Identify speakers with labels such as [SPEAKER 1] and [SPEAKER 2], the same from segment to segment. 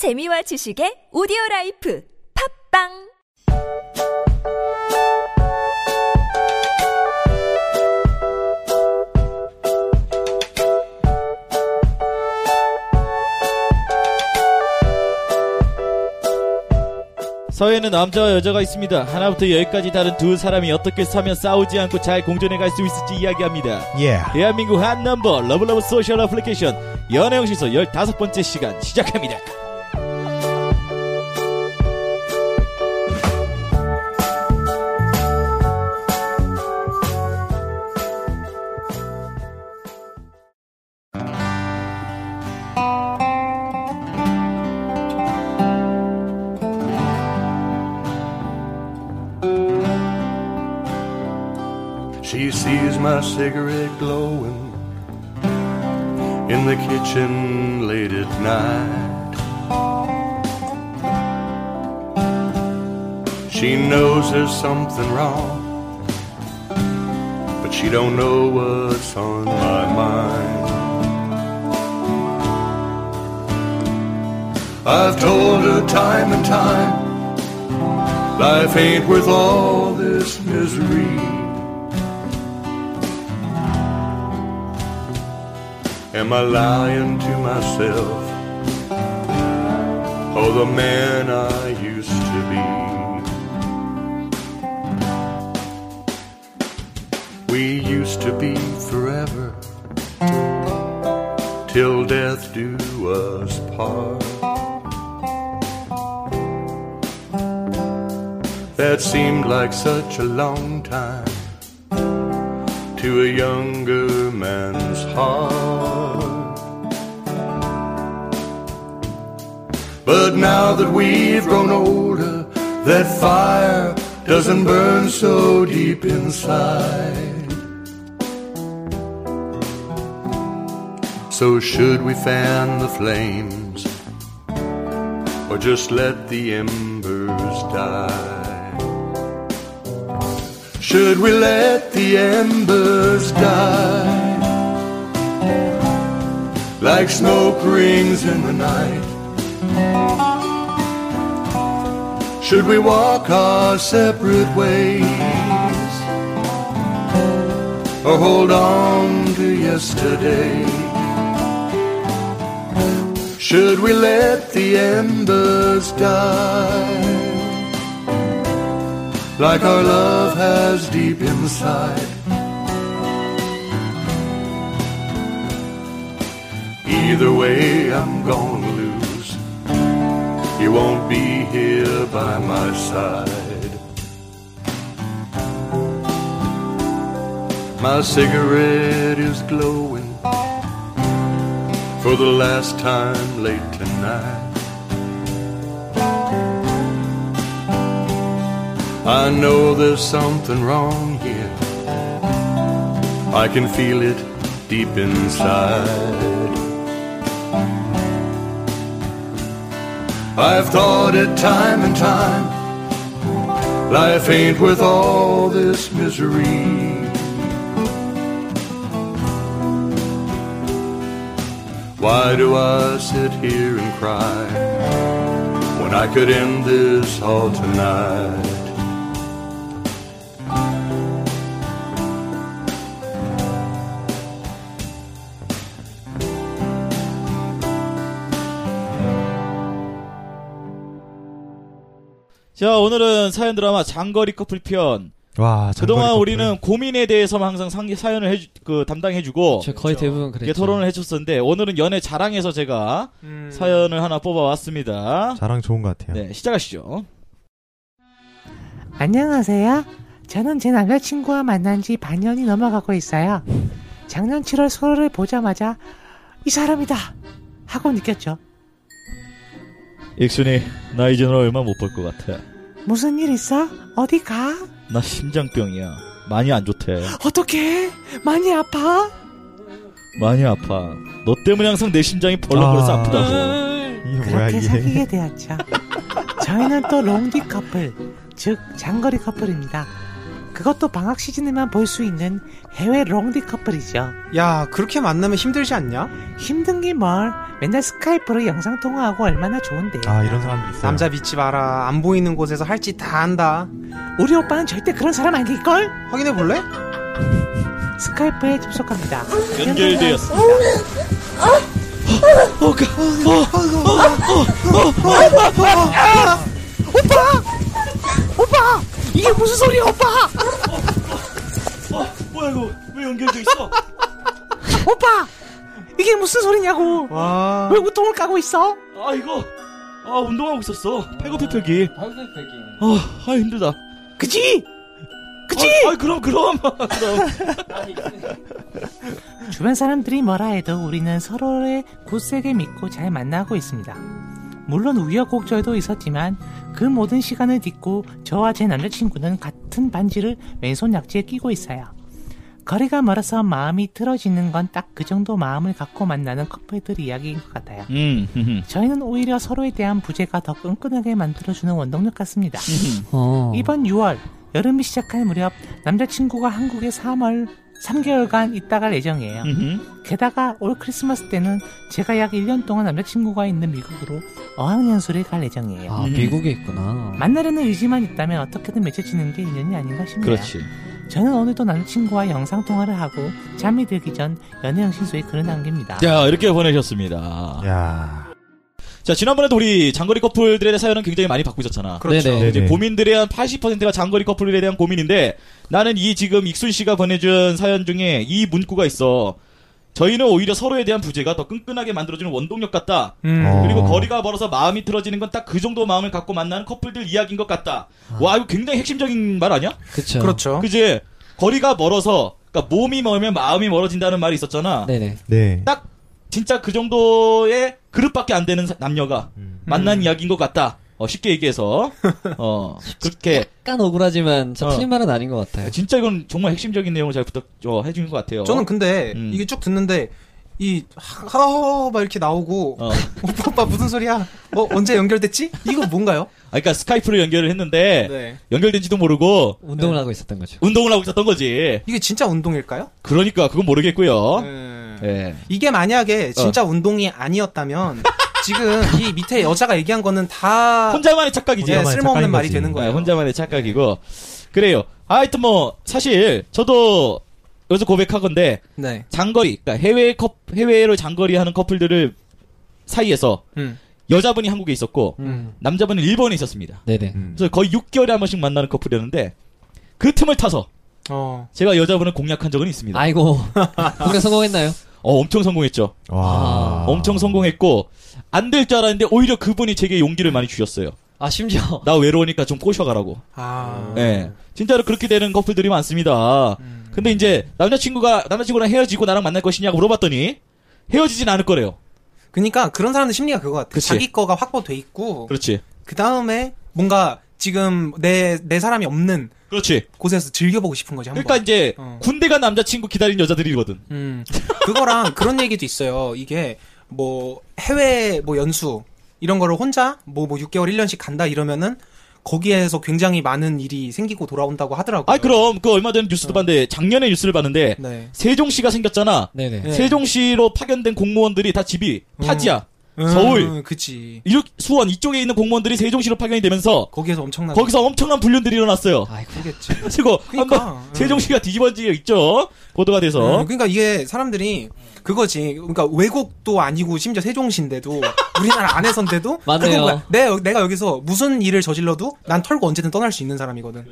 [SPEAKER 1] 재미와 지식의 오디오 라이프 팟빵
[SPEAKER 2] 사회에는 남자와 여자가 있습니다. 하나부터 열까지 다른 두 사람이 어떻게 하면 싸우지 않고 잘 공존해 갈 수 있을지 이야기합니다.
[SPEAKER 3] Yeah.
[SPEAKER 2] 대한민국 한 넘버 러블러브 social 어플리케이션 연애영시소 15번째 시간 시작합니다.
[SPEAKER 4] She sees my cigarette glowing in the kitchen late at night. She knows there's something wrong, but she don't know what's on my mind. I've told her time and time, life ain't worth all this misery. Am I lying to myself? Oh, the man I used to be. We used to be forever till death do us part. That seemed like such a long time to a younger man's heart. But now that we've grown older, that fire doesn't burn so deep inside. So should we fan the flames or just let the embers die? Should we let the embers die? Like smoke rings in the night. Should we walk our separate ways? Or hold on to yesterday? Should we let the embers die? like our love has deep inside. Either way, I'm gonna lose. You won't be here by my side. My cigarette is glowing for the last time late tonight. I know there's something wrong here. I can feel it deep inside. I've thought it time and time. Life ain't worth all this misery. Why do I sit here and cry when I could end this all tonight?
[SPEAKER 2] 자, 오늘은 사연 드라마 장거리 커플 편.
[SPEAKER 3] 와,
[SPEAKER 2] 그동안
[SPEAKER 3] 장거리
[SPEAKER 2] 우리는
[SPEAKER 3] 커플.
[SPEAKER 2] 고민에 대해서만 항상 상, 사연을 해주, 그, 담당해주고.
[SPEAKER 5] 저 거의 대부분
[SPEAKER 2] 이렇게
[SPEAKER 5] 그랬죠.
[SPEAKER 2] 토론을 해줬었는데, 오늘은 연애 자랑에서 제가
[SPEAKER 3] 음.
[SPEAKER 2] 사연을 하나 뽑아왔습니다.
[SPEAKER 3] 자랑 좋은 것 같아요.
[SPEAKER 2] 네, 시작하시죠.
[SPEAKER 6] 안녕하세요. 저는 제 남자친구와 만난 지 반년이 넘어가고 있어요. 작년 7월 서로를 보자마자 이 사람이다 하고 느꼈죠.
[SPEAKER 2] 익순이, 나 이제 너 얼마 못 볼 것 같아.
[SPEAKER 6] 무슨 일 있어? 어디 가?
[SPEAKER 2] 나 심장병이야. 많이 안 좋대.
[SPEAKER 6] 어떻게? 많이 아파?
[SPEAKER 2] 많이 아파. 너 때문에 항상 내 심장이 벌렁거려서
[SPEAKER 3] 아.
[SPEAKER 2] 아프다고.
[SPEAKER 3] 이게 뭐야
[SPEAKER 6] 그렇게
[SPEAKER 3] 이게?
[SPEAKER 6] 사귀게 되었죠. 저희는 또 롱디 커플, 즉 장거리 커플입니다. 그것도 방학 시즌에만 볼 수 있는 해외 롱디 커플이죠.
[SPEAKER 3] 야, 그렇게 만나면 힘들지 않냐?
[SPEAKER 6] 힘든 게 뭘? 맨날 스카이프로 영상 통화하고 얼마나 좋은데.
[SPEAKER 5] 아 이런 사람들 있어요.
[SPEAKER 3] 남자 믿지 마라. 안 보이는 곳에서 할 짓 다 한다.
[SPEAKER 6] 우리 오빠는 절대 그런 사람 아닐걸?
[SPEAKER 3] 확인해 볼래?
[SPEAKER 6] 스카이프에 접속합니다.
[SPEAKER 2] 연결되었습니다. 어, 그,
[SPEAKER 6] 오빠! 이게 무슨 소리야, 오빠!
[SPEAKER 2] 어, 뭐야 이거 왜 연결돼 있어?
[SPEAKER 6] 오빠! 이게 무슨 소리냐고!
[SPEAKER 3] 와.
[SPEAKER 6] 왜 우통을 까고 있어?
[SPEAKER 2] 아 이거 아 운동하고 있었어. 팔굽혀 펴기. 아, 아 힘들다.
[SPEAKER 6] 그치? 그치?
[SPEAKER 2] 아, 아 그럼 그럼 그럼.
[SPEAKER 6] 주변 사람들이 뭐라 해도 우리는 서로를 굳세게 믿고 잘 만나고 있습니다. 물론 우여곡절도 있었지만 그 모든 시간을 딛고 저와 제 남자친구는 같은 반지를 왼손 약지에 끼고 있어요. 거리가 멀어서 마음이 틀어지는 건 딱 그 정도 마음을 갖고 만나는 커플들 이야기인 것 같아요.
[SPEAKER 2] 음, 음,
[SPEAKER 6] 저희는 오히려 서로에 대한 부재가 더 끈끈하게 만들어주는 원동력 같습니다.
[SPEAKER 7] 어.
[SPEAKER 6] 이번 6월 여름이 시작할 무렵 남자친구가 한국에 3월 3개월간 있다 갈 예정이에요.
[SPEAKER 2] 음.
[SPEAKER 6] 게다가 올 크리스마스 때는 제가 약 1년 동안 남자친구가 있는 미국으로 어학연수를 갈 예정이에요.
[SPEAKER 7] 아, 미국에 있구나.
[SPEAKER 6] 만나려는 의지만 있다면 어떻게든 맺혀지는 게 인연이 아닌가 싶네요.
[SPEAKER 2] 그렇지.
[SPEAKER 6] 저는 오늘도 남자친구와 영상통화를 하고 잠이 들기 전 연애영신소에 글을 남깁니다.
[SPEAKER 2] 자 이렇게 보내셨습니다.
[SPEAKER 5] 야.
[SPEAKER 2] 자 지난번에도 우리 장거리 커플들에 대한 사연은 굉장히 많이 받고 있었잖아.
[SPEAKER 3] 그렇죠.
[SPEAKER 7] 네네.
[SPEAKER 2] 이제
[SPEAKER 5] 네네.
[SPEAKER 2] 고민들의 한 80%가 장거리 커플에 대한 고민인데 나는 이 지금 익순 씨가 보내준 사연 중에 이 문구가 있어. 저희는 오히려 서로에 대한 부재가 더 끈끈하게 만들어주는 원동력 같다.
[SPEAKER 3] 음.
[SPEAKER 5] 어.
[SPEAKER 2] 그리고 거리가 멀어서 마음이 틀어지는 건 딱 그 정도 마음을 갖고 만나는 커플들 이야기인 것 같다. 와 이거 굉장히 핵심적인 말 아니야?
[SPEAKER 7] 그쵸.
[SPEAKER 3] 그렇죠.
[SPEAKER 2] 그지? 거리가 멀어서 그러니까 몸이 멀면 마음이 멀어진다는 말이 있었잖아.
[SPEAKER 7] 네네.
[SPEAKER 5] 네.
[SPEAKER 2] 딱 진짜 그 정도의 그릇밖에 안 되는 사- 남녀가 만난 이야기인 것 같다. 어, 쉽게 얘기해서 어 그렇게
[SPEAKER 7] 약간 억울하지만 저
[SPEAKER 2] 어.
[SPEAKER 7] 틀린 말은 아닌 것 같아요.
[SPEAKER 2] 진짜 이건 정말 핵심적인 내용을 잘 부탁 어, 해주는 것 같아요.
[SPEAKER 3] 저는 근데
[SPEAKER 2] 음.
[SPEAKER 3] 이게 쭉 듣는데 이 하하 막 이렇게 나오고
[SPEAKER 2] 어.
[SPEAKER 3] 오빠 오빠 무슨 소리야? 어 언제 연결됐지? 이거 뭔가요?
[SPEAKER 2] 아, 그러니까 스카이프로 연결을 했는데
[SPEAKER 3] 네.
[SPEAKER 2] 연결된지도 모르고
[SPEAKER 7] 운동을 하고 있었던 거죠.
[SPEAKER 2] 운동을 하고 있었던 거지.
[SPEAKER 3] 이게 진짜 운동일까요?
[SPEAKER 2] 그러니까 그건 모르겠고요.
[SPEAKER 3] 네.
[SPEAKER 2] 예.
[SPEAKER 3] 이게 만약에 진짜 운동이 아니었다면 지금 이 밑에 여자가 얘기한 거는 다
[SPEAKER 2] 혼자만의 착각이지.
[SPEAKER 3] 예,
[SPEAKER 5] 혼자만의
[SPEAKER 3] 쓸모없는 말이. 되는
[SPEAKER 2] 네,
[SPEAKER 3] 거예요.
[SPEAKER 2] 혼자만의 착각이고 그래요. 하여튼 뭐 사실 저도 여기서 고백하건데
[SPEAKER 3] 네.
[SPEAKER 2] 장거리, 그러니까 해외 컵 해외로 장거리 하는 커플들을 사이에서
[SPEAKER 3] 음.
[SPEAKER 2] 여자분이 한국에 있었고
[SPEAKER 7] 음.
[SPEAKER 2] 남자분은 일본에 있었습니다.
[SPEAKER 7] 네네.
[SPEAKER 5] 음.
[SPEAKER 2] 그래서 거의 6개월에 한 번씩 만나는 커플이었는데 그 틈을 타서
[SPEAKER 3] 어.
[SPEAKER 2] 제가 여자분을 공략한 적은 있습니다.
[SPEAKER 7] 아이고. 공략 성공했나요?
[SPEAKER 2] 어, 엄청 성공했죠.
[SPEAKER 5] 와.
[SPEAKER 2] 엄청 성공했고 안 될 줄 알았는데 오히려 그분이 제게 용기를 많이 주셨어요.
[SPEAKER 7] 아, 심지어.
[SPEAKER 2] 나 외로우니까 좀 꼬셔가라고.
[SPEAKER 3] 아.
[SPEAKER 2] 예. 진짜로 그렇게 되는 커플들이 많습니다.
[SPEAKER 3] 음.
[SPEAKER 2] 근데 이제 남자친구가 남자친구랑 헤어지고 나랑 만날 것이냐고 물어봤더니 헤어지진 않을 거래요.
[SPEAKER 3] 그러니까 그런 사람들 심리가 그거 같아.
[SPEAKER 2] 그치.
[SPEAKER 3] 자기 거가 확보돼 있고
[SPEAKER 2] 그렇지.
[SPEAKER 3] 그 다음에 뭔가 지금 내 내 사람이 없는
[SPEAKER 2] 그렇지.
[SPEAKER 3] 곳에서 즐겨보고 싶은 거지 한번.
[SPEAKER 2] 그러니까 이제
[SPEAKER 3] 어.
[SPEAKER 2] 군대 간 남자친구 기다린 여자들이거든.
[SPEAKER 3] 음, 그거랑 그런 얘기도 있어요. 이게 뭐 해외 뭐 연수 이런 거를 혼자 뭐 뭐 6개월 1년씩 간다 이러면은 거기에서 굉장히 많은 일이 생기고 돌아온다고 하더라고요.
[SPEAKER 2] 아 그럼 그 얼마 전에 뉴스도 봤는데 작년에 뉴스를 봤는데
[SPEAKER 3] 네.
[SPEAKER 2] 세종시가 생겼잖아.
[SPEAKER 7] 네네.
[SPEAKER 3] 네.
[SPEAKER 2] 세종시로 파견된 공무원들이 다 집이
[SPEAKER 3] 음.
[SPEAKER 2] 타지야.
[SPEAKER 3] 음,
[SPEAKER 2] 서울.
[SPEAKER 3] 그치.
[SPEAKER 2] 이렇게 수원 이쪽에 있는 공무원들이 세종시로 파견이 되면서
[SPEAKER 3] 거기에서 엄청난
[SPEAKER 2] 거기서 엄청난 불륜들이 일어났어요.
[SPEAKER 7] 아이고.
[SPEAKER 3] 그겠지.
[SPEAKER 2] 그리고
[SPEAKER 3] 그러니까,
[SPEAKER 2] 한번
[SPEAKER 3] 음.
[SPEAKER 2] 세종시가 뒤집어지게 있죠. 보도가 돼서.
[SPEAKER 3] 음, 그러니까 이게 사람들이 그거지. 그러니까 외국도 아니고 심지어 세종시인데도 우리나라 안에선데도
[SPEAKER 7] 맞네요.
[SPEAKER 3] 그거 뭐야. 내 내가 여기서 무슨 일을 저질러도 난 털고 언제든 떠날 수 있는 사람이거든.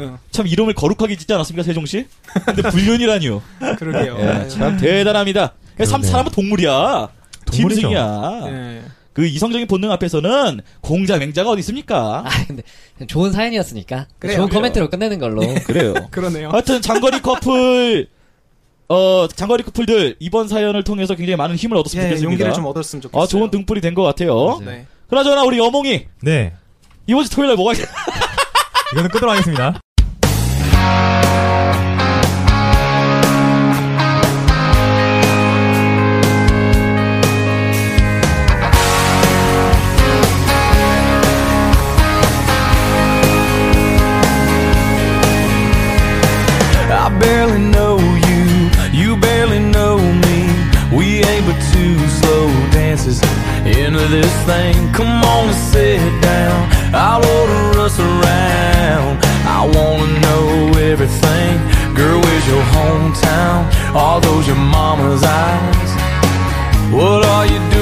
[SPEAKER 3] 응.
[SPEAKER 2] 참 이름을 거룩하게 짓지 않았습니까 세종시? 근데 불륜이라니요.
[SPEAKER 3] 그러게요.
[SPEAKER 2] 예, 참 대단합니다. 참
[SPEAKER 5] 그러네요.
[SPEAKER 2] 사람은 동물이야.
[SPEAKER 5] 동물이죠.
[SPEAKER 2] 짐승이야.
[SPEAKER 3] 예.
[SPEAKER 2] 그 이성적인 본능 앞에서는 공자 맹자가 어디 있습니까?
[SPEAKER 7] 아, 근데 좋은 사연이었으니까.
[SPEAKER 3] 그래요,
[SPEAKER 7] 좋은
[SPEAKER 3] 그래요.
[SPEAKER 7] 코멘트로 끝내는 걸로.
[SPEAKER 2] 그래요.
[SPEAKER 3] 그러네요.
[SPEAKER 2] 하여튼 장거리 커플 어 장거리 커플들 이번 사연을 통해서 굉장히 많은 힘을 얻었으면
[SPEAKER 3] 예,
[SPEAKER 2] 좋겠습니다.
[SPEAKER 3] 용기를 좀 얻었으면 좋겠어요.
[SPEAKER 2] 아 좋은 등불이 된 것 같아요.
[SPEAKER 3] 네.
[SPEAKER 2] 그나저나 우리 여몽이
[SPEAKER 5] 네.
[SPEAKER 2] 이번 주 토요일에 뭐가 있...
[SPEAKER 5] 이거는 끄도록 하겠습니다.
[SPEAKER 8] into this thing. Come on and sit down. I'll order us around. I wanna know everything. Girl, where's your hometown? All those your mama's eyes. What are you doing?